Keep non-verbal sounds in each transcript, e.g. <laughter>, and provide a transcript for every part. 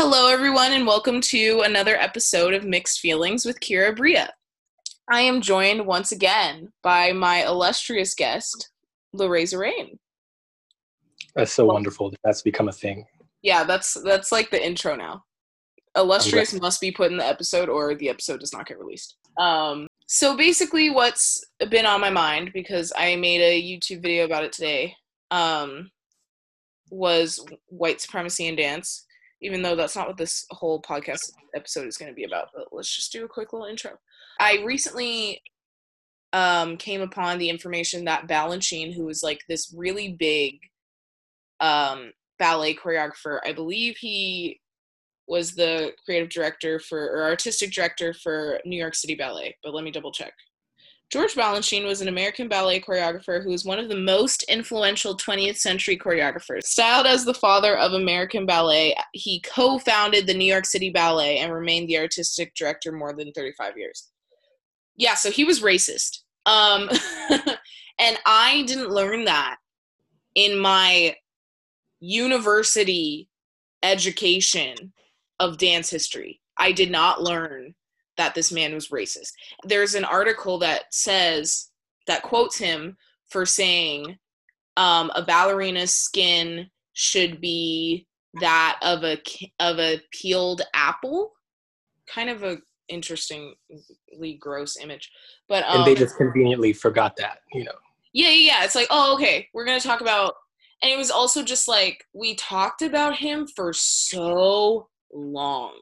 Hello, everyone, and welcome to another episode of Mixed Feelings with Kira Bria. I am joined once again by my illustrious guest, Lorraine Rain. That's so wonderful. that That's become a thing. Yeah, that's that's like the intro now. Illustrious must be put in the episode, or the episode does not get released. Um, so basically, what's been on my mind because I made a YouTube video about it today um, was white supremacy and dance. Even though that's not what this whole podcast episode is going to be about, but let's just do a quick little intro. I recently um, came upon the information that Balanchine, who was like this really big um, ballet choreographer, I believe he was the creative director for or artistic director for New York City Ballet, but let me double check. George Balanchine was an American ballet choreographer who was one of the most influential 20th century choreographers. Styled as the father of American ballet, he co founded the New York City Ballet and remained the artistic director more than 35 years. Yeah, so he was racist. Um, <laughs> and I didn't learn that in my university education of dance history. I did not learn that this man was racist. There's an article that says that quotes him for saying um, a ballerina's skin should be that of a of a peeled apple. Kind of a interestingly gross image, but um, and they um, just conveniently forgot that, you know. Yeah, yeah, yeah. It's like, oh, okay, we're gonna talk about, and it was also just like we talked about him for so long,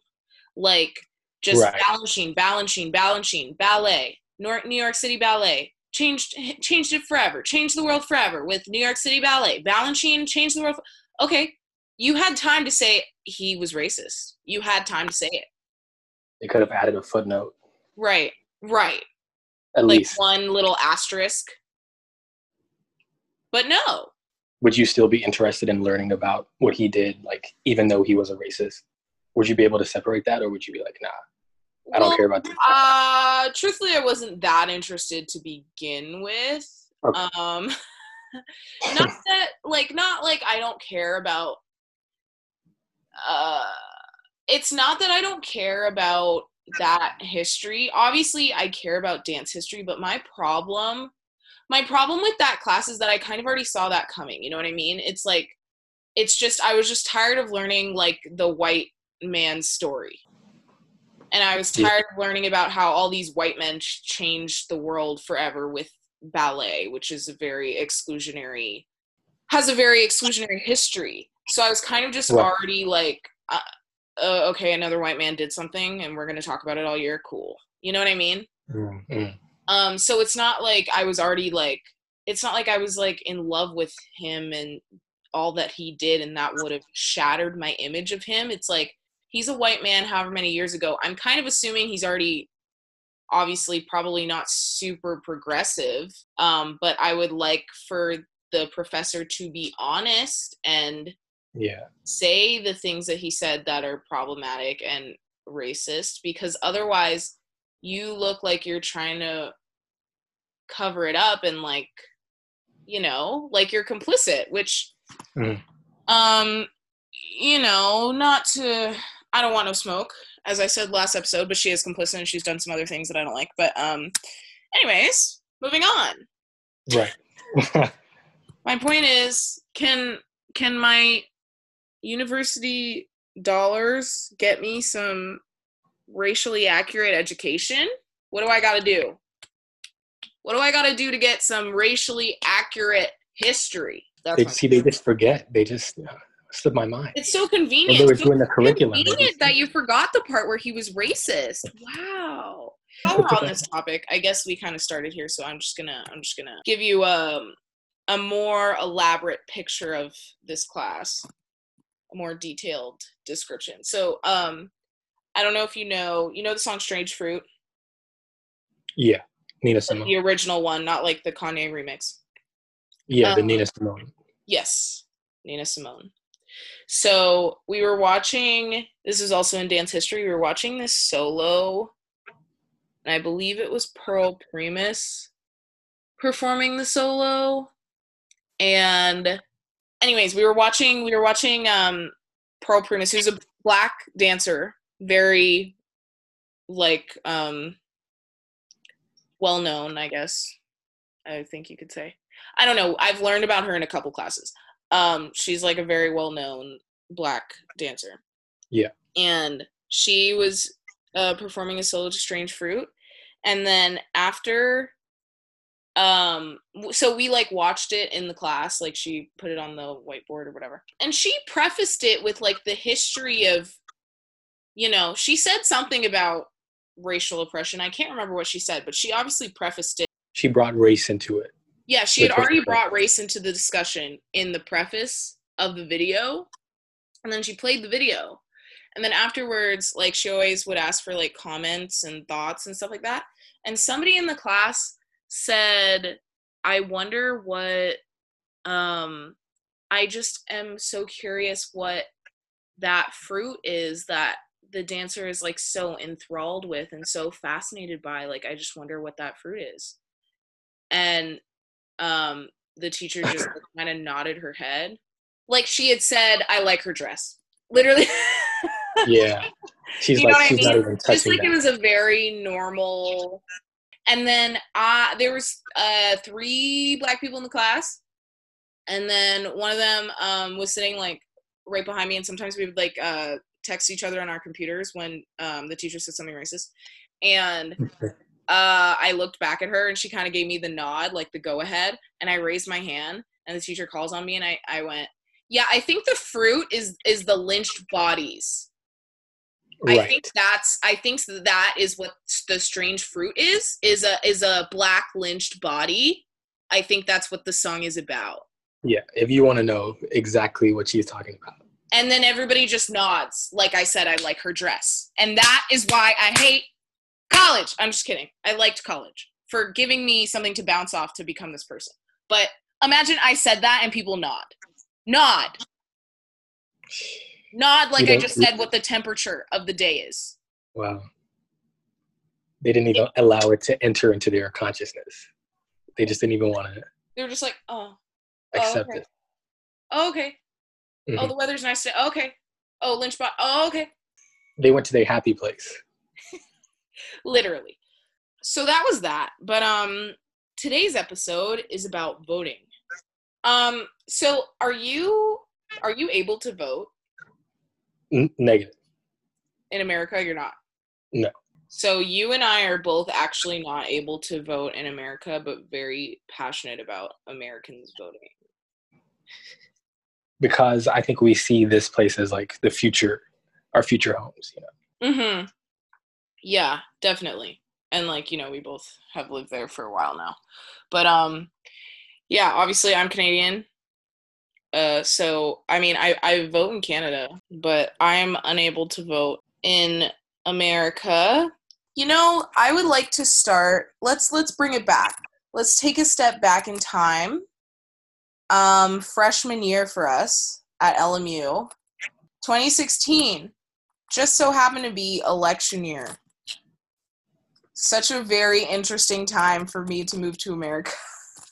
like just right. Balanchine, Balanchine, Balanchine, ballet, New York City Ballet, changed changed it forever, changed the world forever with New York City Ballet. Balanchine changed the world. Okay, you had time to say he was racist. You had time to say it. They could have added a footnote. Right, right. At like least one little asterisk. But no. Would you still be interested in learning about what he did, like even though he was a racist? Would you be able to separate that, or would you be like, nah? I don't care about that. Uh, truthfully, I wasn't that interested to begin with. Okay. Um, <laughs> <laughs> not that, like, not like I don't care about. Uh, it's not that I don't care about that history. Obviously, I care about dance history, but my problem, my problem with that class is that I kind of already saw that coming. You know what I mean? It's like, it's just I was just tired of learning like the white man's story and I was tired yeah. of learning about how all these white men changed the world forever with ballet, which is a very exclusionary, has a very exclusionary history. So I was kind of just already like, uh, uh, okay, another white man did something, and we're gonna talk about it all year. Cool, you know what I mean? Mm-hmm. Um, so it's not like I was already like, it's not like I was like in love with him and all that he did, and that would have shattered my image of him. It's like he's a white man however many years ago i'm kind of assuming he's already obviously probably not super progressive um, but i would like for the professor to be honest and yeah say the things that he said that are problematic and racist because otherwise you look like you're trying to cover it up and like you know like you're complicit which mm. um you know not to I don't want no smoke, as I said last episode, but she is complicit and she's done some other things that I don't like. But um anyways, moving on. Right. <laughs> my point is, can can my university dollars get me some racially accurate education? What do I got to do? What do I got to do to get some racially accurate history? That's they see, they just forget. They just slipped my mind. It's so convenient. When they were doing the curriculum. Convenient that you forgot the part where he was racist. Wow. While we're on this topic, I guess we kind of started here, so I'm just gonna I'm just gonna give you um a more elaborate picture of this class, a more detailed description. So um I don't know if you know you know the song Strange Fruit. Yeah. Nina Simone. The original one, not like the Kanye remix. Yeah, um, the Nina Simone. Yes, Nina Simone. So we were watching, this is also in dance history, we were watching this solo, and I believe it was Pearl Primus performing the solo. And anyways, we were watching, we were watching um Pearl Primus, who's a black dancer, very like um well known, I guess. I think you could say. I don't know. I've learned about her in a couple classes. Um, she's like a very well known black dancer. Yeah. And she was uh, performing a solo to Strange Fruit. And then after um so we like watched it in the class like she put it on the whiteboard or whatever and she prefaced it with like the history of you know she said something about racial oppression i can't remember what she said but she obviously prefaced it she brought race into it yeah she had already brought race into the discussion in the preface of the video and then she played the video. And then afterwards like she always would ask for like comments and thoughts and stuff like that. And somebody in the class said, I wonder what um I just am so curious what that fruit is that the dancer is like so enthralled with and so fascinated by. Like I just wonder what that fruit is. And um the teacher just <laughs> kind of nodded her head like she had said I like her dress. Literally <laughs> Yeah. She's you like she's I mean? not even touching Just like that. it was a very normal and then uh, there was uh, three black people in the class and then one of them um, was sitting like right behind me and sometimes we would like uh, text each other on our computers when um, the teacher said something racist and <laughs> uh, i looked back at her and she kind of gave me the nod like the go ahead and i raised my hand and the teacher calls on me and I, I went yeah i think the fruit is is the lynched bodies Right. I think that's I think that is what the strange fruit is is a is a black lynched body. I think that's what the song is about. Yeah, if you want to know exactly what she's talking about. And then everybody just nods. Like I said, I like her dress. And that is why I hate college. I'm just kidding. I liked college for giving me something to bounce off to become this person. But imagine I said that and people nod. Nod. Not like I just said what the temperature of the day is. Wow. They didn't even allow it to enter into their consciousness. They just didn't even want to. They were just like, oh. Accept oh, okay. it. Oh, okay. Oh, mm-hmm. Oh, the weather's nice today. Oh, okay. Oh, Lynchbot. Oh, okay. They went to their happy place. Literally. So that was that. But um today's episode is about voting. Um so are you are you able to vote? Negative. In America, you're not. No. So you and I are both actually not able to vote in America, but very passionate about Americans voting. Because I think we see this place as like the future, our future homes. You know. Mhm. Yeah, definitely. And like you know, we both have lived there for a while now, but um, yeah. Obviously, I'm Canadian. Uh, so I mean, I I vote in Canada, but I'm unable to vote in America. You know, I would like to start. Let's let's bring it back. Let's take a step back in time. Um, freshman year for us at LMU, 2016, just so happened to be election year. Such a very interesting time for me to move to America. <laughs>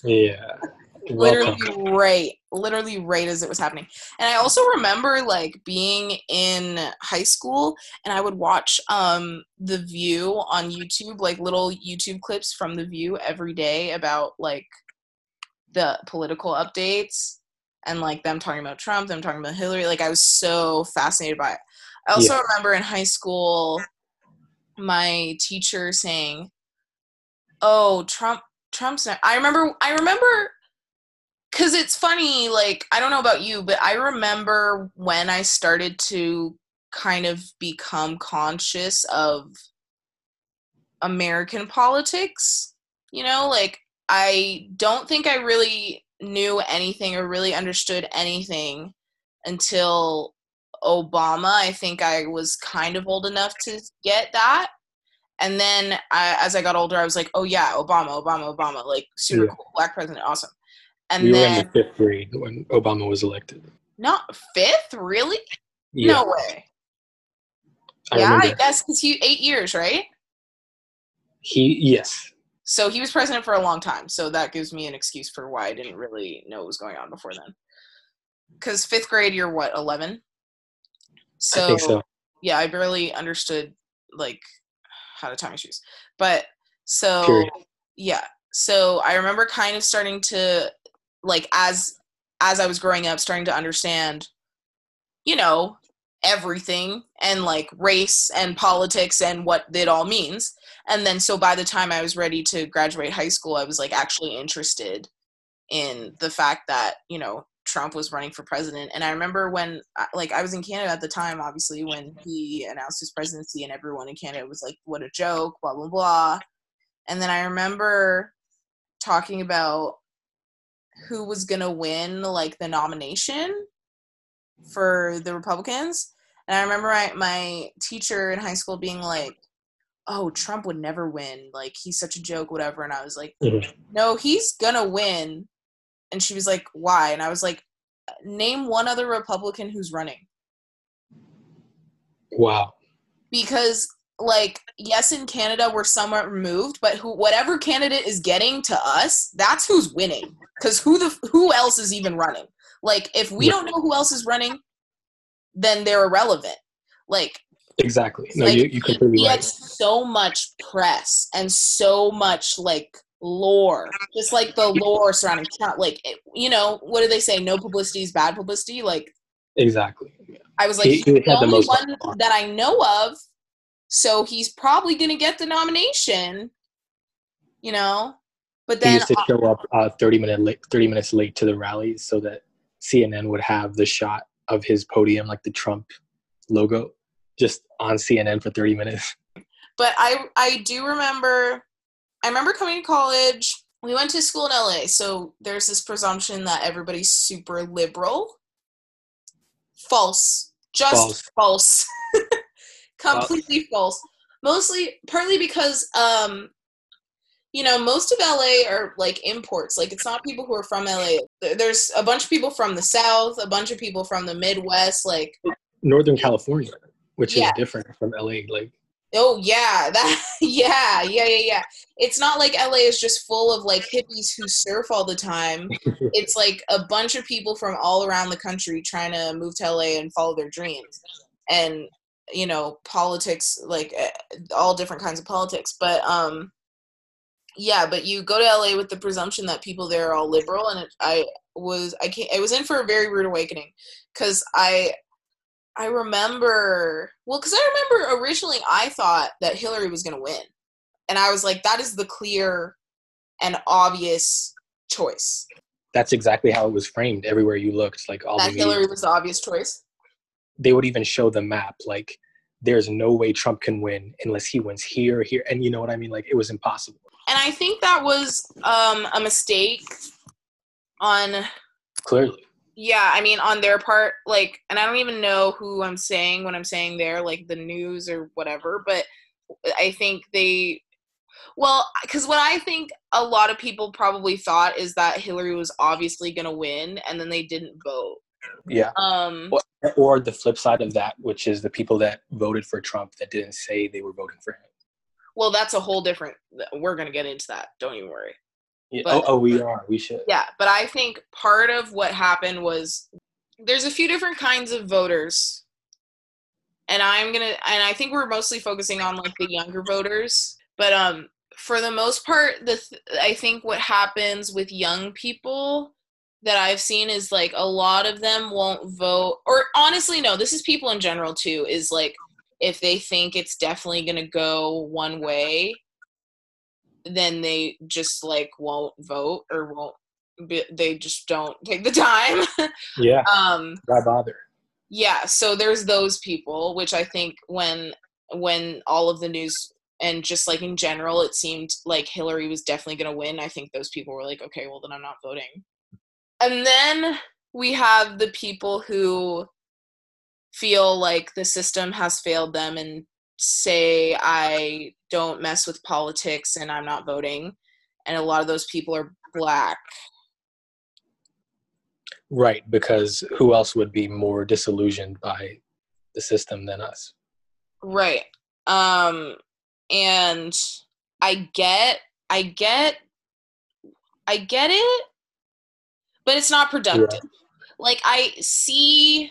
Yeah <laughs> literally right literally right as it was happening and i also remember like being in high school and i would watch um the view on youtube like little youtube clips from the view every day about like the political updates and like them talking about trump them talking about hillary like i was so fascinated by it i also yeah. remember in high school my teacher saying oh trump trump's not i remember i remember because it's funny like i don't know about you but i remember when i started to kind of become conscious of american politics you know like i don't think i really knew anything or really understood anything until obama i think i was kind of old enough to get that and then I, as i got older i was like oh yeah obama obama obama like super yeah. cool black president awesome and we then, were in the fifth grade when Obama was elected. Not fifth, really? Yeah. No way. I yeah, remember. I guess because he eight years, right? He yes. So he was president for a long time. So that gives me an excuse for why I didn't really know what was going on before then. Because fifth grade, you're what eleven. So, I so, yeah, I barely understood like how to tie my shoes. But so Period. yeah. So I remember kind of starting to like as as I was growing up starting to understand you know everything and like race and politics and what it all means. And then so by the time I was ready to graduate high school, I was like actually interested in the fact that, you know, Trump was running for president. And I remember when, like, I was in Canada at the time, obviously, when he announced his presidency, and everyone in Canada was like, what a joke, blah, blah, blah. And then I remember talking about who was going to win, like, the nomination for the Republicans. And I remember my, my teacher in high school being like, oh, Trump would never win. Like, he's such a joke, whatever. And I was like, mm-hmm. no, he's going to win. And she was like, why? And I was like, name one other Republican who's running. Wow. Because, like, yes, in Canada, we're somewhat removed, but who, whatever candidate is getting to us, that's who's winning. Because who the who else is even running? Like, if we don't know who else is running, then they're irrelevant. Like exactly. No, like, you you completely he right. had so much press and so much like lore, just like the lore surrounding like you know what do they say? No publicity is bad publicity. Like exactly. Yeah. I was like he, he the only one fun. that I know of, so he's probably gonna get the nomination. You know, but then he used to show up uh, thirty minute late, thirty minutes late to the rallies so that CNN would have the shot of his podium, like the Trump logo, just on CNN for 30 minutes. But I I do remember I remember coming to college. We went to school in LA, so there's this presumption that everybody's super liberal. False. Just false. false. <laughs> Completely false. Mostly partly because um you know, most of LA are like imports. Like it's not people who are from LA. There's a bunch of people from the South, a bunch of people from the Midwest, like Northern California, which yeah. is different from LA. Like Oh yeah, that <laughs> yeah, yeah, yeah, yeah. It's not like LA is just full of like hippies who surf all the time. <laughs> it's like a bunch of people from all around the country trying to move to LA and follow their dreams. And you know, politics like eh, all different kinds of politics, but um yeah, but you go to LA with the presumption that people there are all liberal, and it, I was I can't, I was in for a very rude awakening because I I remember well because I remember originally I thought that Hillary was going to win, and I was like that is the clear and obvious choice. That's exactly how it was framed everywhere you looked. Like all that Hillary was the obvious choice. They would even show the map like there's no way Trump can win unless he wins here, here, and you know what I mean. Like it was impossible and I think that was um, a mistake on clearly. Yeah, I mean on their part, like, and I don't even know who I'm saying when I'm saying there, like the news or whatever, but I think they well, because what I think a lot of people probably thought is that Hillary was obviously going to win, and then they didn't vote. Yeah. Um. Or, or, the flip side of that, which is the people that voted for Trump that didn't say they were voting for him. Well, that's a whole different. We're gonna get into that. Don't even worry. Yeah. But, oh, oh, we are. We should. Yeah, but I think part of what happened was there's a few different kinds of voters, and I'm gonna and I think we're mostly focusing on like the younger voters. But um, for the most part, the th- I think what happens with young people that I've seen is like a lot of them won't vote, or honestly, no, this is people in general too. Is like if they think it's definitely going to go one way then they just like won't vote or won't be, they just don't take the time. <laughs> Yeah. Um why bother? yeah so there's those people which i think when when all of the news and just like in general it seemed like hillary was definitely going to win i think those people were like okay well then i'm not voting. And then we have the people who feel like the system has failed them and say I don't mess with politics and I'm not voting. And a lot of those people are black. Right, because who else would be more disillusioned by the system than us? Right. Um and I get I get I get it, but it's not productive. Yeah. Like I see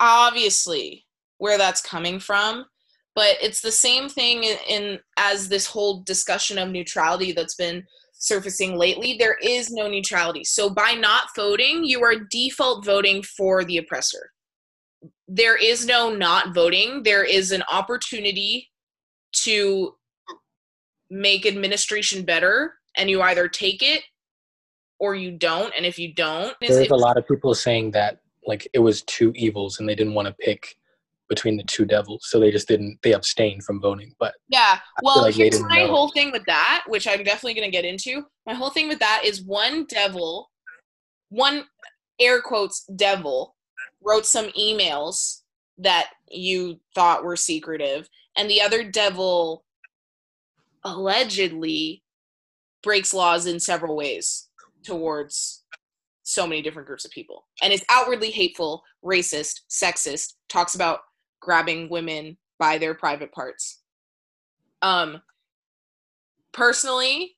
obviously where that's coming from but it's the same thing in, in as this whole discussion of neutrality that's been surfacing lately. There is no neutrality. So by not voting you are default voting for the oppressor. There is no not voting. There is an opportunity to make administration better and you either take it or you don't. And if you don't there's a lot of people saying that like it was two evils and they didn't want to pick between the two devils so they just didn't they abstained from voting but yeah well like here's my know. whole thing with that which i'm definitely going to get into my whole thing with that is one devil one air quotes devil wrote some emails that you thought were secretive and the other devil allegedly breaks laws in several ways towards so many different groups of people and is outwardly hateful, racist, sexist, talks about grabbing women by their private parts. Um personally,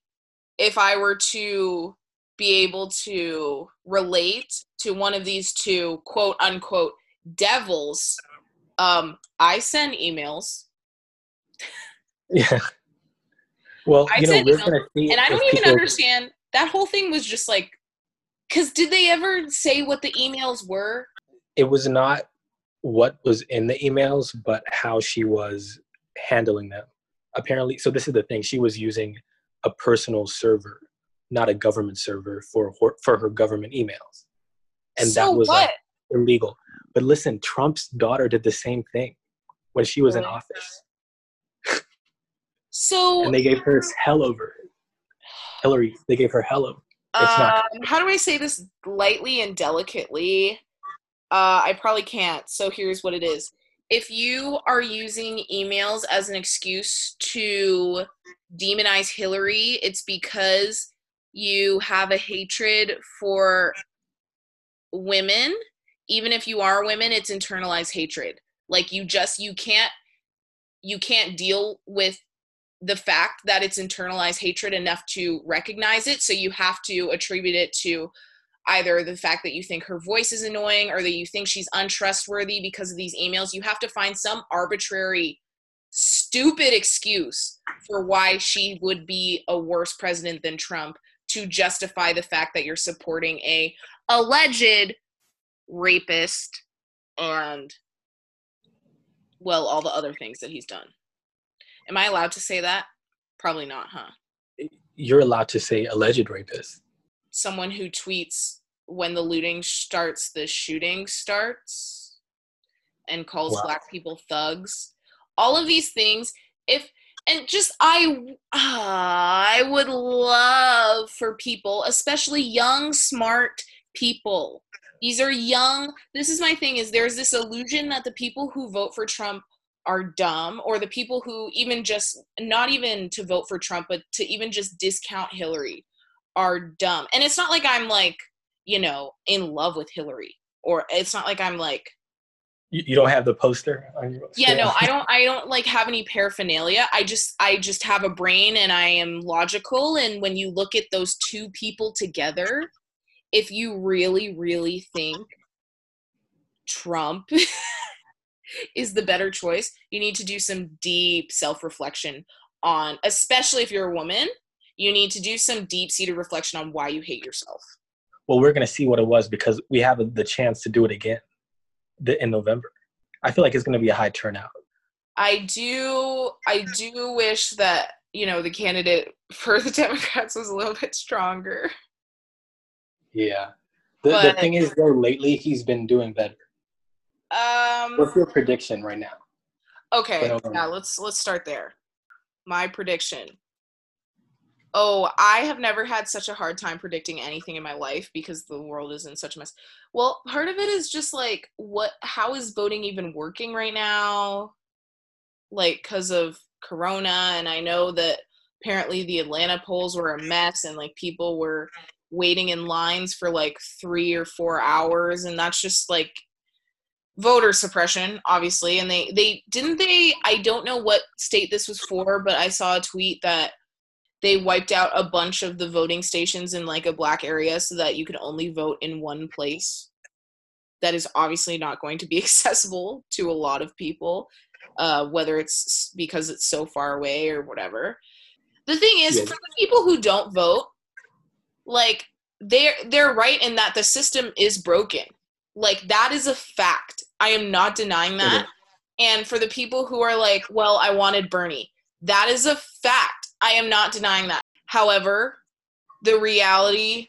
if I were to be able to relate to one of these two quote unquote devils, um, I send emails. <laughs> Yeah. Well, I you know, we're gonna see and I don't even people... understand that whole thing was just like because did they ever say what the emails were it was not what was in the emails but how she was handling them apparently so this is the thing she was using a personal server not a government server for her, for her government emails and so that was like, illegal but listen trump's daughter did the same thing when she was in office so and they gave her hell over Hillary. They gave her hello. It's um, not. How do I say this lightly and delicately? Uh, I probably can't. So here's what it is. If you are using emails as an excuse to demonize Hillary, it's because you have a hatred for women. Even if you are women, it's internalized hatred. Like you just you can't you can't deal with the fact that it's internalized hatred enough to recognize it. So you have to attribute it to either the fact that you think her voice is annoying or that you think she's untrustworthy because of these emails. You have to find some arbitrary, stupid excuse for why she would be a worse president than Trump to justify the fact that you're supporting a alleged rapist and well all the other things that he's done Am I allowed to say that? Probably not, huh? You're allowed to say alleged rapist. Someone who tweets when the looting starts, the shooting starts, and calls wow. black people thugs. All of these things, if and just I uh, I would love for people, especially young smart people. These are young. This is my thing is there's this illusion that the people who vote for Trump are dumb or the people who even just not even to vote for Trump but to even just discount Hillary are dumb. And it's not like I'm like, you know, in love with Hillary or it's not like I'm like you, don't have the poster on your Yeah, no, I <laughs> don't I don't like have any paraphernalia. I just I just have a brain and I am logical and when you look at those two people together, if you really really think Trump <laughs> is the better choice, you need to do some deep self reflection on, especially if you're a woman, you need to do some deep seated reflection on why you hate yourself. Well, we're going to see what it was because we have the chance to do it again in November. I feel like it's going to be a high turnout. I do, I do wish that you know the candidate for the <laughs> Democrats was a little bit stronger. Yeah, the, but, the thing is, though, lately he's been doing better. Um, What's your prediction right now? Okay, yeah, let's let's start there. My prediction. Oh, I have never had such a hard time predicting anything in my life because the world is in such a mess. Well, part of it is just like what how is voting even working right now? Like cuz of corona and I know that apparently the Atlanta polls were a mess and like people were waiting in lines for like 3 or 4 hours and that's just like voter suppression obviously and they they didn't they i don't know what state this was for but i saw a tweet that they wiped out a bunch of the voting stations in like a black area so that you could only vote in one place that is obviously not going to be <laughs> accessible to a lot of people, uh, whether it's because it's so far away or whatever. The thing is, for the people who don't vote, like they're they're right in that the system is broken. Like that is a fact. I am not denying that. And for the people who are like, well, I wanted Bernie, that is a fact. I am not denying that. However, the reality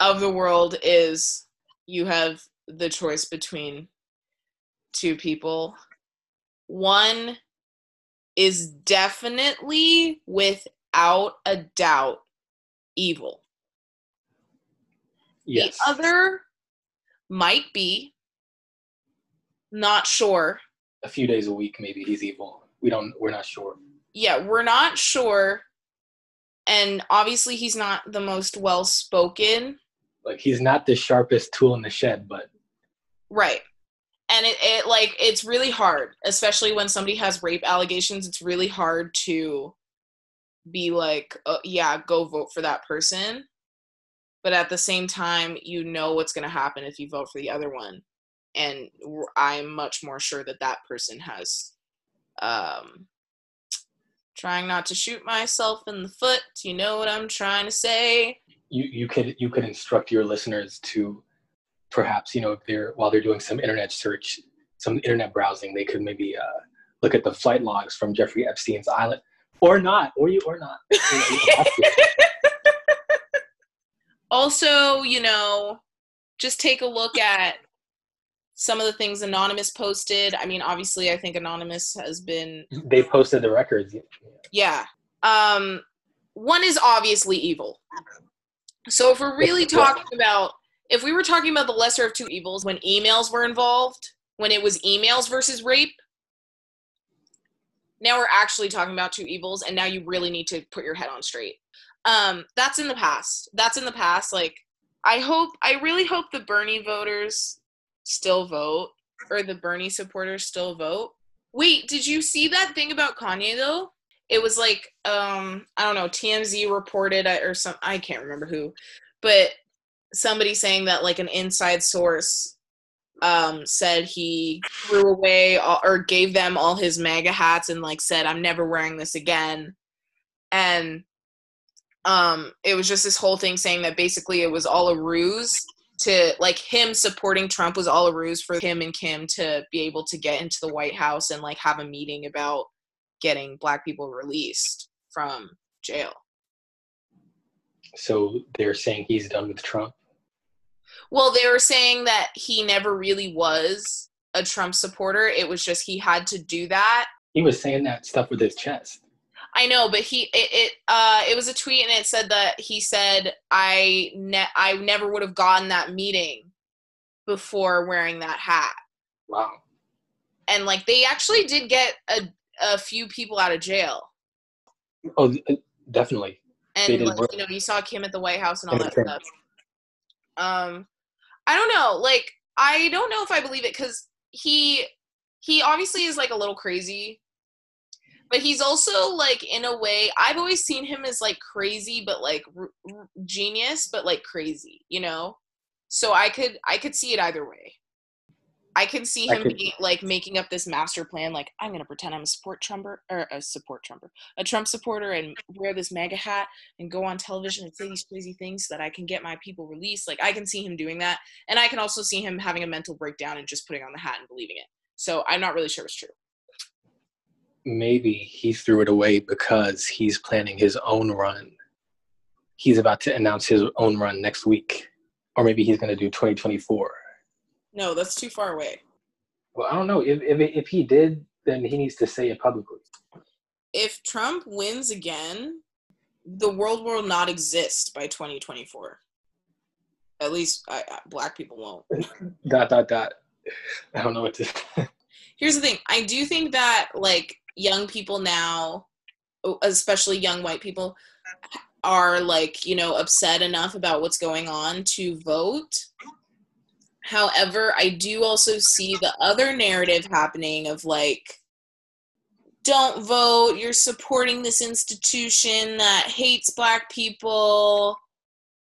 of the world is you have the choice between two people. One is definitely, without a doubt, evil. Yes. The other might be, not sure. A few days a week, maybe he's evil. We don't. We're not sure. Yeah, we're not sure, and obviously he's not the most well spoken. Like he's not the sharpest tool in the shed, but Right. And it, it like it's really hard, especially when somebody has rape allegations. It's really hard to be like, uh, yeah, go vote for that person. But at the same time, you know what's going to happen if you vote for the other one. And I'm much more sure that that person has um, trying not to shoot myself in the foot. You know what I'm trying to say? You you could you could instruct your listeners to perhaps you know if they're while they're doing some internet search some internet browsing they could maybe uh, look at the flight logs from jeffrey epstein's island or not or you or not you know, you <laughs> also you know just take a look at some of the things anonymous posted i mean obviously i think anonymous has been they posted the records yeah um one is obviously evil so if we're really <laughs> talking about if we were talking about the lesser of two evils when emails were involved, when it was emails versus rape, now we're actually talking about two evils, and now you really need to put your head on straight. Um, that's in the past. That's in the past. Like, I hope, I really hope the Bernie voters still vote, or the Bernie supporters still vote. Wait, did you see that thing about Kanye though? It was like, um, I don't know, TMZ reported or some, I can't remember who, but somebody saying that like an inside source um, said he threw away all, or gave them all his MAGA hats and like said, "I'm never wearing this again," and um, it was just this whole thing saying that basically it was all a ruse to like him supporting Trump was all a ruse for him and Kim to be able to get into the White House and like have a meeting about getting black people released from jail. So they're saying he's done with Trump? Well, they were saying that he never really was a Trump supporter. It was just he had to do that. He was saying that stuff with his chest. I know, but he it, it uh it was a tweet and it said that he said I ne- I never would have gotten that meeting before wearing that hat. Wow. And like they actually did get a a few people out of jail. Oh, uh, definitely. And like, you know, you saw Kim at the White House and all that stuff. Um, I don't know. Like, I don't know if I believe it because he he obviously is like a little crazy, but he's also like in a way I've always seen him as like crazy, but like r- r- genius, but like crazy, you know. So I could I could see it either way. I can see him could, like making up this master plan. Like, I'm gonna pretend I'm a support Trumper or a support Trumper, a Trump supporter, and wear this MAGA hat and go on television and say these crazy things so that I can get my people released. Like, I can see him doing that, and I can also see him having a mental breakdown and just putting on the hat and believing it. So I'm not really sure it's true. Maybe he threw it away because he's planning his own run. He's about to announce his own run next week, or maybe he's gonna do 2024 no, that's too far away. Well, I don't know. If, if, if he did, then he needs to say it publicly. If Trump wins again, the world will not exist by 2024. At least I, I, black people won't. <laughs> dot, dot, dot. I don't know what to <laughs> Here's the thing I do think that, like, young people now, especially young white people, are, like, you know, upset enough about what's going on to vote. However, I do also see the other narrative happening of like, don't vote, you're supporting this institution that hates black people,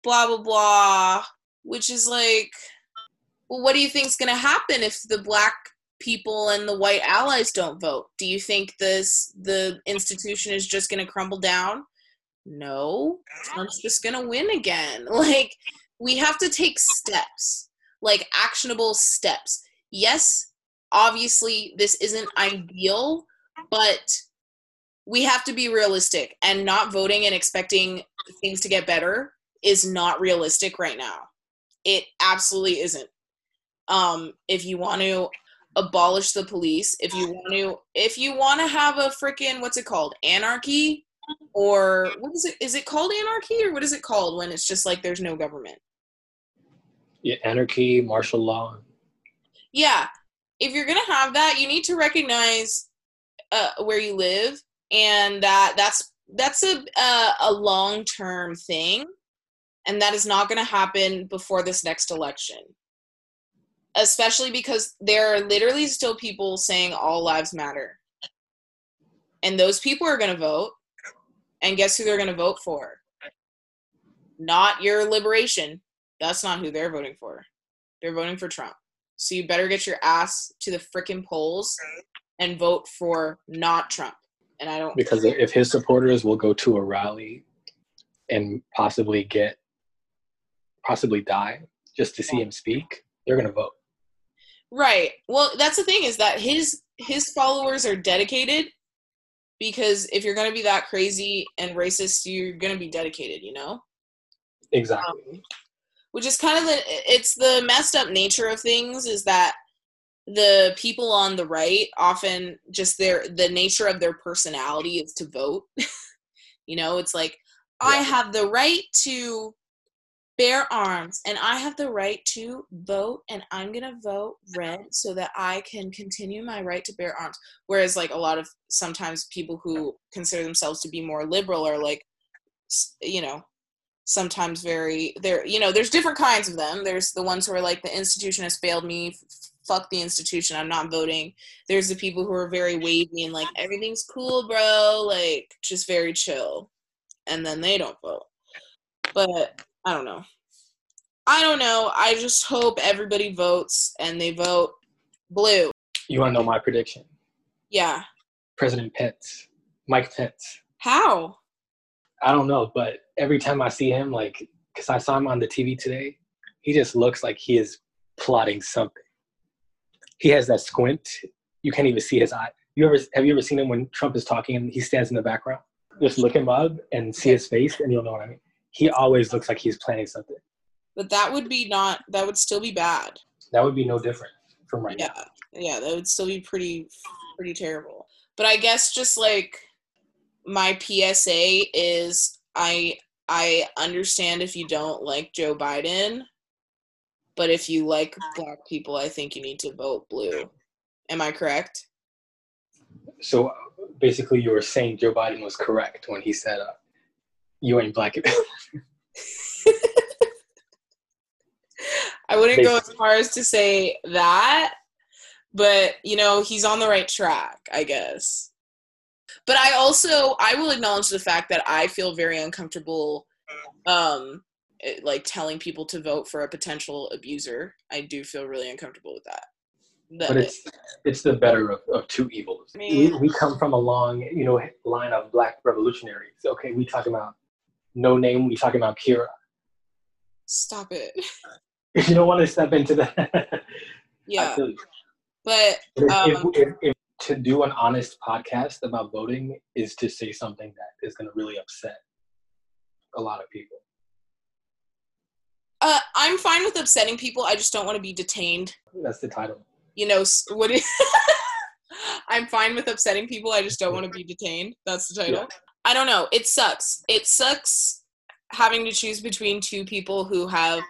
blah, blah, blah, which is like, well, what do you think's going to happen if the black people and the white allies don't vote? Do you think this the institution is just going to crumble down? No, Trump's just going to win again. <laughs> Like we have to take steps, like actionable steps. Yes, obviously this isn't ideal, but we have to be realistic and not voting and expecting things to get better is not realistic right now. It absolutely isn't. Um, if you want to abolish the police, if you want to, if you want to have a freaking what's it called, anarchy, or what is it? Is it called anarchy, or what is it called when it's just like there's no government? Yeah, anarchy, martial law. Yeah, if you're gonna have that, you need to recognize uh, where you live, and that that's that's a uh, a long term thing, and that is not going to happen before this next election. Especially because there are literally still people saying all lives matter, and those people are going to vote, and guess who they're going to vote for? Not your liberation. That's not who they're voting for. They're voting for Trump. So you better get your ass to the freaking polls and vote for not Trump. And I don't because if his supporters will go to a rally and possibly get possibly die just to see him speak, they're gonna vote. Right. Well, that's the thing is that his his followers are dedicated because if you're gonna be that crazy and racist, you're gonna be dedicated, you know. Exactly. Um, which is kind of the it's the messed up nature of things is that the people on the right often just their the nature of their personality is to vote <laughs> you know it's like yeah. i have the right to bear arms and i have the right to vote and i'm going to vote red so that i can continue my right to bear arms. Whereas like a lot of sometimes people who consider themselves to be more liberal are like you know sometimes very there you know there's different kinds of them. There's the ones who are like the institution has failed me fuck the institution i'm not voting. There's the people who are very wavy and like everything's cool bro like just very chill and then they don't vote. But i don't know. I don't know. I just hope everybody votes and they vote blue. You want to know my prediction? Yeah. President pence mike pence. How? I don't know but every time i see him like because i saw him on the tv today he just looks like he is plotting something. He has that squint. You can't even see his eye. You ever have you ever seen him when Trump is talking and he stands in the background? Just look him up and see his face, and you'll know what I mean. He always looks like he's planning something. But that would be not. That would still be bad. That would be no different from right yeah. now. Yeah, that would still be pretty, pretty terrible. But I guess just like my PSA is, I I understand if you don't like Joe Biden, but if you like black people, I think you need to vote blue. Am I correct? So basically, you were saying Joe Biden was correct when he said, uh, "You ain't black." enough. <laughs> I wouldn't basically. go as far as to say that, but you know, he's on the right track, I guess. But I also I will acknowledge the fact that I feel very uncomfortable um like telling people to vote for a potential abuser. I do feel really uncomfortable with that. but it's it's the better of, of two evils. We, we come from a long, you know, line of black revolutionaries. Okay, we talk about no name. We talking about Kira. Stop it. <laughs> If you don't want to step into that, <laughs> yeah. But um, if, if, if, to do an honest podcast about voting is to say something that is going to really upset a lot of people. Uh, I'm fine with upsetting people. I just don't want to be detained. That's the title. You know what? Is, <laughs> I'm fine with upsetting people. I just don't want to be detained. That's the title. I don't know. It sucks. It sucks having to choose between two people who have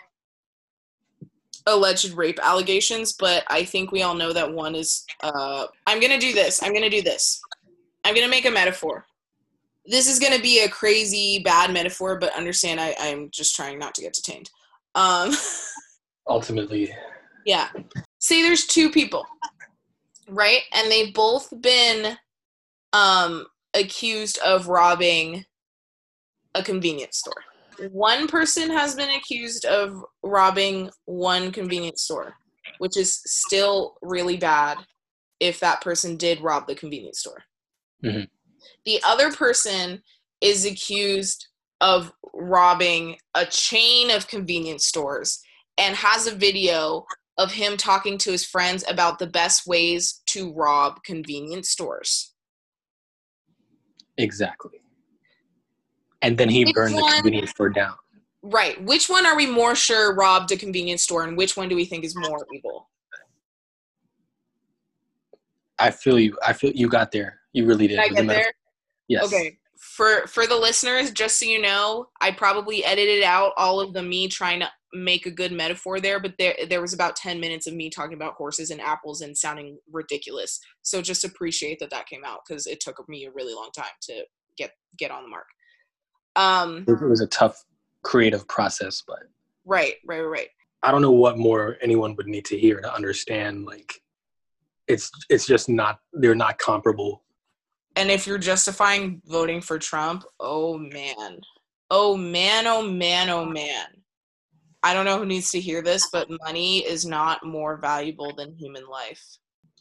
alleged rape allegations, but I think we all know that one is. Uh, I'm gonna do this. I'm gonna do this. I'm gonna make a metaphor. This is gonna be a crazy bad metaphor, but understand I, I'm just trying not to get detained. Um, <laughs> Ultimately. Yeah. Say there's two people, right? And they've both been um, accused of robbing a convenience store. One person has been accused of robbing one convenience store. which is still really bad if that person did rob the convenience store. Mm-hmm. The other person is accused of robbing a chain of convenience stores and has a video of him talking to his friends about the best ways to rob convenience stores. Exactly. And then he which burned one, the convenience store down. Right. Which one are we more sure robbed a convenience store and which one do we think is more evil? I feel you. I feel you got there. You really did. Did I get there? Yes. Okay for for the listeners just so you know i probably edited out all of the me trying to make a good metaphor there but there there was about 10 minutes of me talking about horses and apples and sounding ridiculous so just appreciate that that came out because it took me a really long time to get get on the mark um it was a tough creative process but right right right i don't know what more anyone would need to hear to understand like it's it's just not they're not comparable and if you're justifying voting for Trump, oh man. Oh man, oh man, oh man. I don't know who needs to hear this, but money is not more valuable than human life.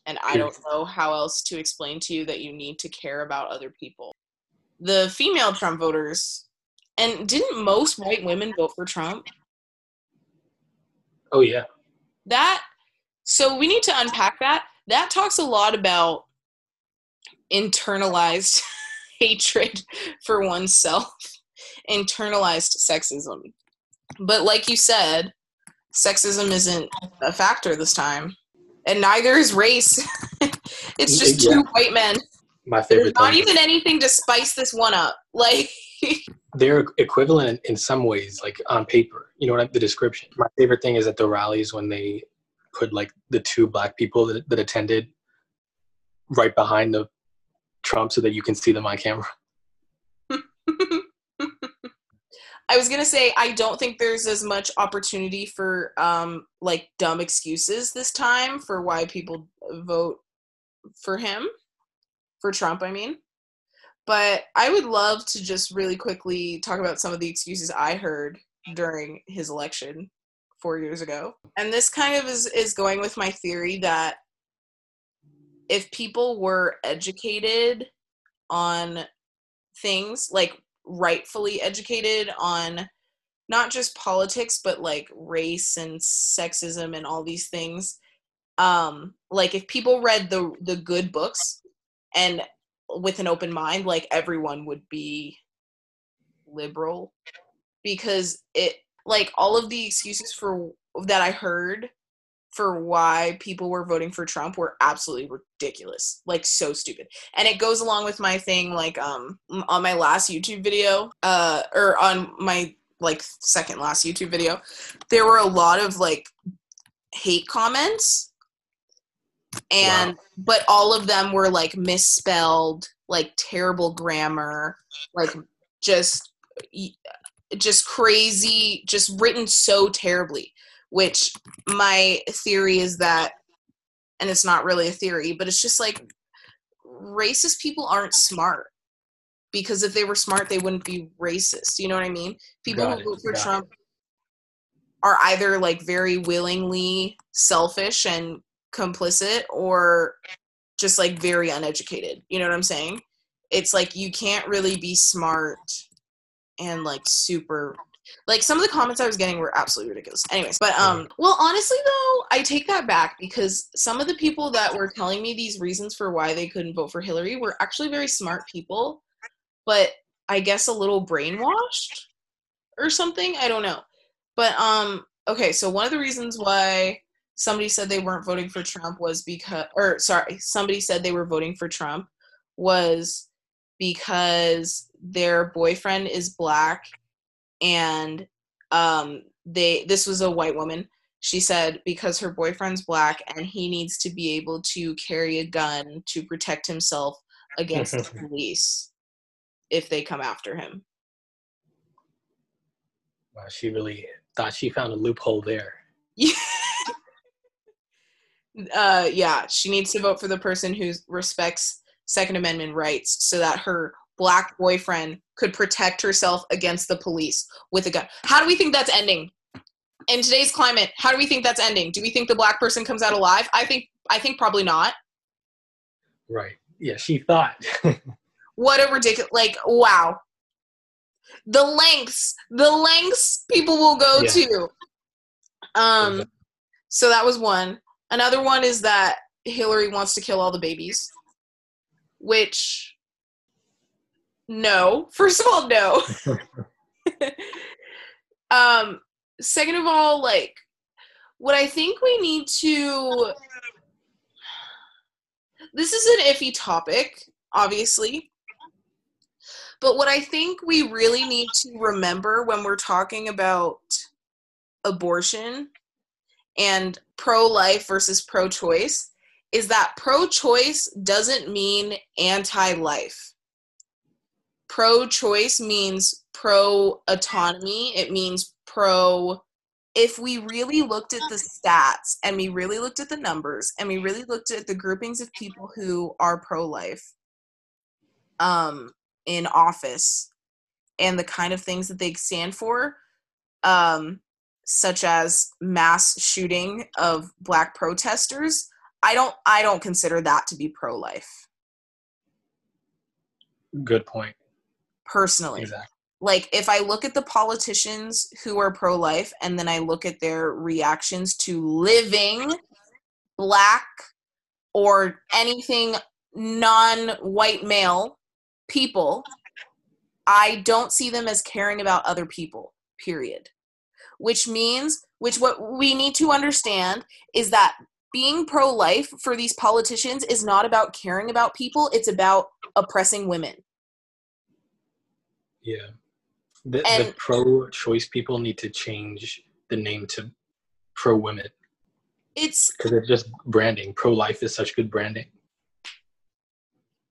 And I don't know how else to explain to you that you need to care about other people. The female Trump voters, and didn't most white women vote for Trump? Oh, yeah. That, so we need to unpack that. That talks a lot about internalized <laughs> hatred for oneself, internalized sexism. But like you said, sexism isn't a factor this time, and neither is race. <laughs> it's just yeah. two white men. My favorite. There's not even anything to spice this one up. <laughs> Like they're equivalent in some ways, like on paper. You know what? I, the description. My favorite thing is at the rallies when they put like the two black people that, that attended right behind the Trump so that you can see them on camera? I was gonna say I don't think there's as much opportunity for um like dumb excuses this time for why people vote for him, for Trump. I mean, but I would love to just really quickly talk about some of the excuses I heard during his election four years ago, and this kind of is is going with my theory that if people were educated on things like rightfully educated on not just politics but like race and sexism and all these things. Um like if people read the the good books and with an open mind like everyone would be liberal because it like all of the excuses for that i heard for why people were voting for Trump were absolutely ridiculous. Like so stupid. And it goes along with my thing like um on my last YouTube video uh or on my like second last YouTube video, there were a lot of like hate comments and wow. but all of them were like misspelled, like terrible grammar, like just just crazy, just written so terribly which my theory is that and it's not really a theory but it's just like racist people aren't smart. Because if they were smart they wouldn't be racist you know what i mean? People Got who vote for trump it. are either like very willingly selfish and complicit or just like very uneducated you know what i'm saying? It's like you can't really be smart and like super like some of the comments I was getting were absolutely ridiculous. Anyways, but um well honestly though, I take that back because some of the people that were telling me these reasons for why they couldn't vote for Hillary were actually very smart people, but I guess a little brainwashed or something. I don't know. But um okay, so one of the reasons why somebody said they weren't voting for Trump was because or sorry, somebody said they were voting for Trump was because their boyfriend is black and um, they this was a white woman. She said because her boyfriend's black and he needs to be able to carry a gun to protect himself against the <laughs> police if they come after him. Wow, she really thought she found a loophole there. <laughs> uh, yeah, she needs to vote for the person who respects Second Amendment rights so that her black boyfriend could protect herself against the police with a gun. How do we think that's ending? in today's climate, how do we think that's ending? Do we think the black person comes out alive? I think I think probably not. Right. Yeah, she thought. <laughs> what a ridiculous like wow. The lengths, the lengths people will go yeah. to. Um so that was one. Another one is that Hillary wants to kill all the babies. Which no. First of all, no. <laughs> <laughs> um second of all, like what I think we need to this is an iffy topic, obviously. But what I think we really need to remember when we're talking about abortion and pro life versus pro choice is that pro choice doesn't mean anti life. Pro choice means pro autonomy, it means pro if we really looked at the stats and we really looked at the numbers and we really looked at the groupings of people who are pro-life um, in office and the kind of things that they stand for um, such as mass shooting of black protesters i don't i don't consider that to be pro-life. Good point personally exactly like if I look at the politicians who are pro life and then I look at their reactions to living black or anything non white male people, I don't see them as caring about other people, period. Which means, which what we need to understand is that being pro life for these politicians is not about caring about people, it's about oppressing women. Yeah. The, and, the pro-choice people need to change the name to pro-women. It's because it's just branding. Pro-life is such good branding.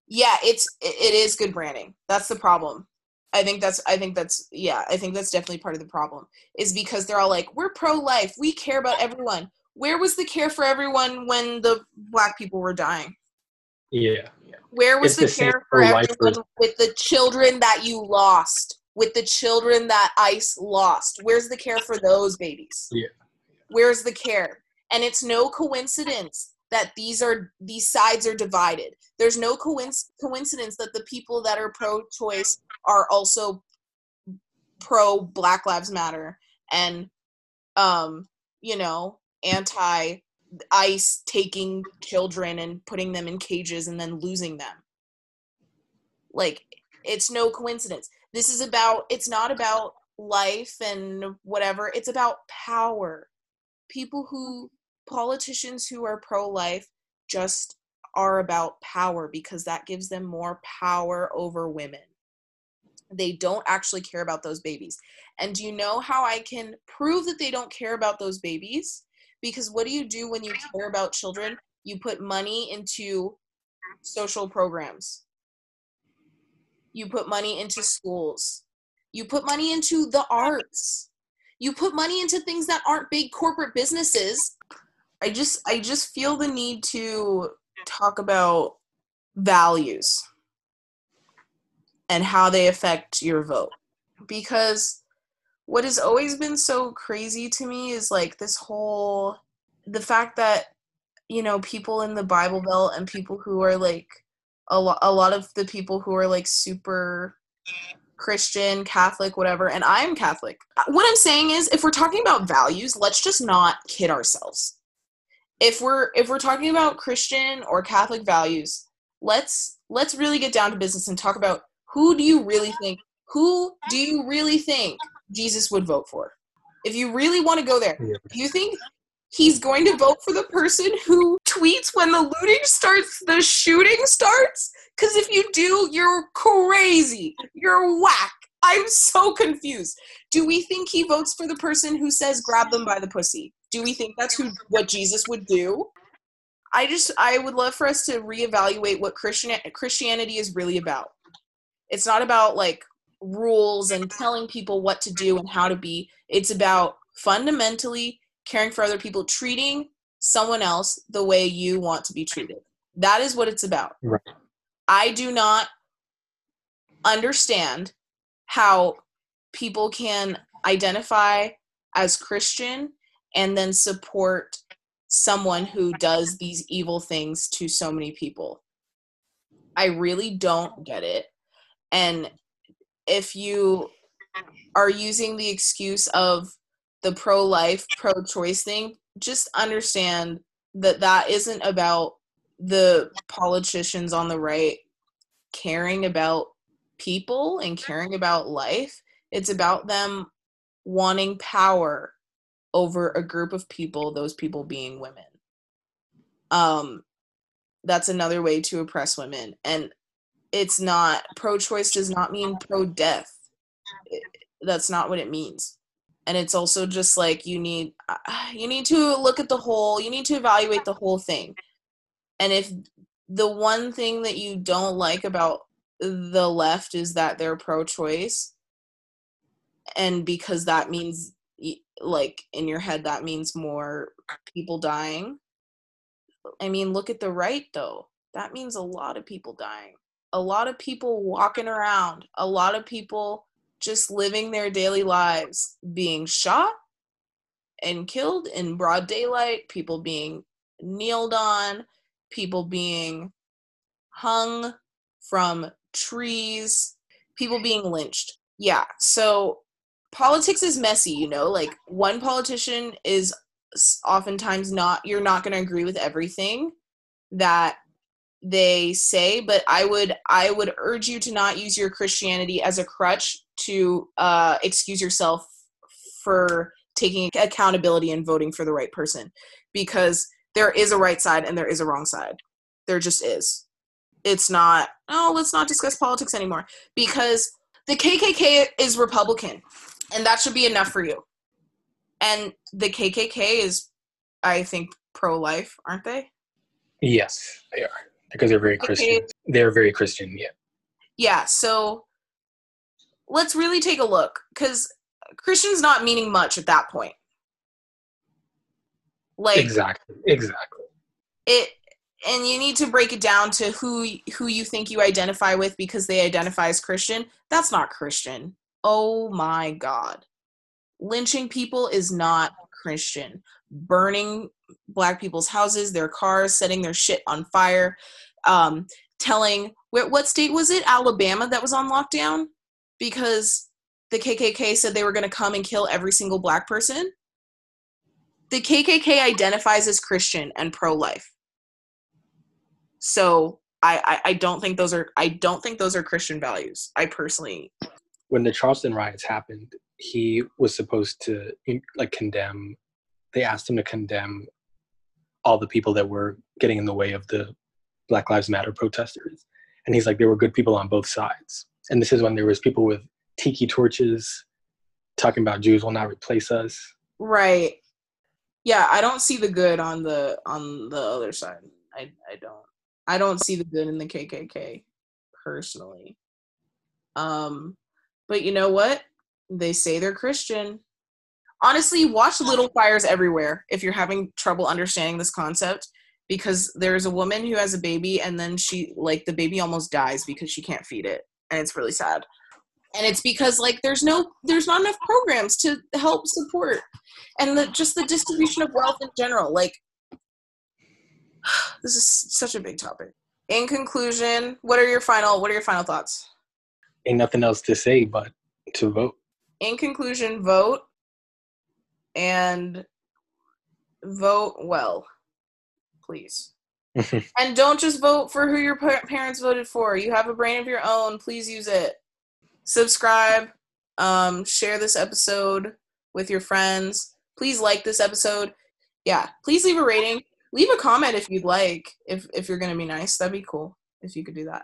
Yeah, it's it is good branding. That's the problem. I think that's I think that's yeah, I think that's definitely part of the problem. Is because they're all like, we're pro-life, we care about everyone. Where was the care for everyone when the black people were dying? Yeah. Where was it's the, the care for everyone with the children that you lost? with the children that ICE lost. Where's the care for those babies? Yeah. Where's the care? And it's no coincidence that these are these sides are divided. There's no coincidence that the people that are pro-choice are also pro Black Lives Matter and um you know anti ICE taking children and putting them in cages and then losing them. Like it's no coincidence. This is about, it's not about life and whatever, it's about power. People who, politicians who are pro life just are about power because that gives them more power over women. They don't actually care about those babies. And do you know how I can prove that they don't care about those babies? Because what do you do when you care about children? You put money into social programs. You put money into schools. You put money into the arts. You put money into things that aren't big corporate businesses. I just I just feel the need to talk about values and how they affect your vote. Because what has always been so crazy to me is like this whole the fact that you know people in the bible belt and people who are like a lot a lot of the people who are like super Christian, Catholic, whatever, and I'm Catholic. Uh, what I'm saying is if we're talking about values, let's just not kid ourselves. If we're if we're talking about Christian or Catholic values, let's let's really get down to business and talk about who do you really think who do you really think Jesus would vote for? If you really want to go there, do you think he's going to vote for the person who tweets when the looting starts, the shooting starts? Because if you do, you're crazy. You're whack. I'm so confused. Do we think he votes for the person who says grab them by the pussy? Do we think that's who what Jesus would do? I just I would love for us to reevaluate what Christian Christianity is really about. It's not about like rules and telling people what to do and how to be. It's about fundamentally caring for other people, treating someone else the way you want to be treated. That is what it's about. Right. I do not understand how people can identify as Christian and then support someone who does these evil things to so many people. I really don't get it. And if you are using the excuse of the pro life, pro choice thing, just understand that that isn't about the politicians on the right caring about people and caring about life. It's about them wanting power over a group of people, those people being women. Um, that's another way to oppress women. And it's not pro choice does not mean pro death. That's not what it means. And it's also just like you need <sighs> you need to look at the whole, you need to evaluate the whole thing. And if the one thing that you don't like about the left is that they're pro choice and because that means like in your head that means more people dying i mean look at the right though that means a lot of people dying a lot of people walking around a lot of people just living their daily lives being shot and killed in broad daylight people being kneeled on people being hung from trees people being lynched. Yeah so politics is messy, you know, like one politician is oftentimes not you're not going to agree with everything that they say but i would i would urge you to not use your christianity as a crutch to uh, excuse yourself for taking accountability and voting for the right person because there is a right side and there is a wrong side there just is it's not oh let's not discuss politics anymore because the kkk is republican and that should be enough for you. And the KKK is, I think, pro-life, aren't they? Yes, they are because they're very Christian. They're very Christian, yeah. Yeah, so let's really take a look because Christian's not meaning much at that point. Like exactly, exactly. It and you need to break it down to who who you think you identify with because they identify as Christian. That's not Christian. Oh my God. Lynching people is not Christian. Burning black people's houses, their cars, setting their shit on fire, um, telling what state was it? Alabama that was on lockdown because the KKK said they were going to come and kill every single black person. The KKK identifies as Christian and pro-life. So I, I, I don't think those are I don't think those are Christian values. I personally when the Charleston riots happened, he was supposed to like condemn. They asked him to condemn all the people that were getting in the way of the Black Lives Matter protesters, and he's like, there were good people on both sides. And this is when there was people with tiki torches talking about Jews will not replace us. Right. Yeah, I don't see the good on the on the other side. I I don't. I don't see the good in the KKK personally. Um but you know what? They say they're Christian. Honestly, watch Little Fires Everywhere if you're having trouble understanding this concept because there's a woman who has a baby and then she like the baby almost dies because she can't feed it and it's really sad. And it's because like there's no there's not enough programs to help support and the, just the distribution of wealth in general like <sighs> this is such a big topic. In conclusion what are your final what are your final thoughts? Ain't nothing else to say but to vote. In conclusion, vote and vote well, please. <laughs> and don't just vote for who your parents voted for. You have a brain of your own. Please use it. Subscribe. Um, share this episode with your friends. Please like this episode. Yeah, please leave a rating. Leave a comment if you'd like. If if you're gonna be nice, that'd be cool. If you could do that.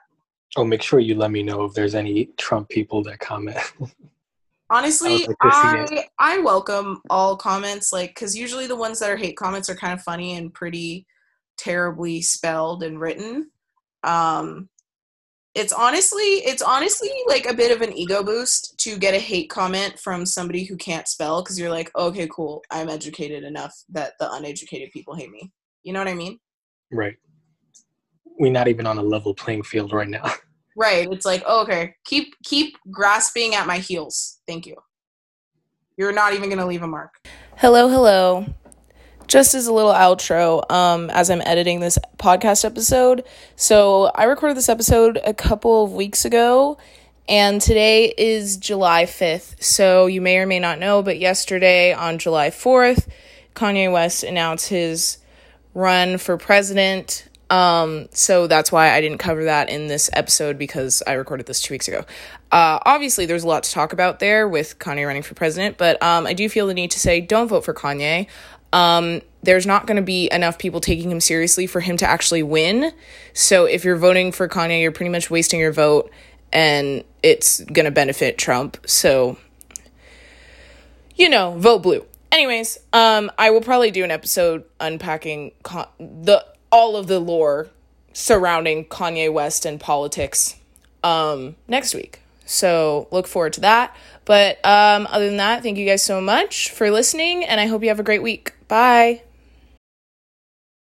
Oh, make sure you let me know if there's any Trump people that comment. <laughs> Honestly, I I, I welcome all comments, like because usually the ones that are hate comments are kind of funny and pretty terribly spelled and written. Um, it's honestly it's honestly like a bit of an ego boost to get a hate comment from somebody who can't spell because you're like, okay, cool, I'm educated enough that the uneducated people hate me. You know what I mean? Right we're not even on a level playing field right now. <laughs> Right. It's like, oh, okay, keep keep grasping at my heels. Thank you. You're not even to leave a mark. Hello, hello. Just as a little outro, um, as I'm editing this podcast episode. So I recorded this episode a couple of weeks ago, and today is July 5th. So you may or may not know, but yesterday on July 4th, Kanye West announced his run for president. Um, so that's why I didn't cover that in this episode because I recorded this two weeks ago. Uh, obviously, there's a lot to talk about there with Kanye running for president, but um, I do feel the need to say don't vote for Kanye. Um, there's not going to be enough people taking him seriously for him to actually win. So if you're voting for Kanye, you're pretty much wasting your vote and it's going to benefit Trump. So, you know, vote blue. Anyways, um, I will probably do an episode unpacking con- the all of the lore surrounding Kanye West and politics um, next week. So look forward to that. But um, other than that, thank you guys so much for listening, and I hope you have a great week. Bye.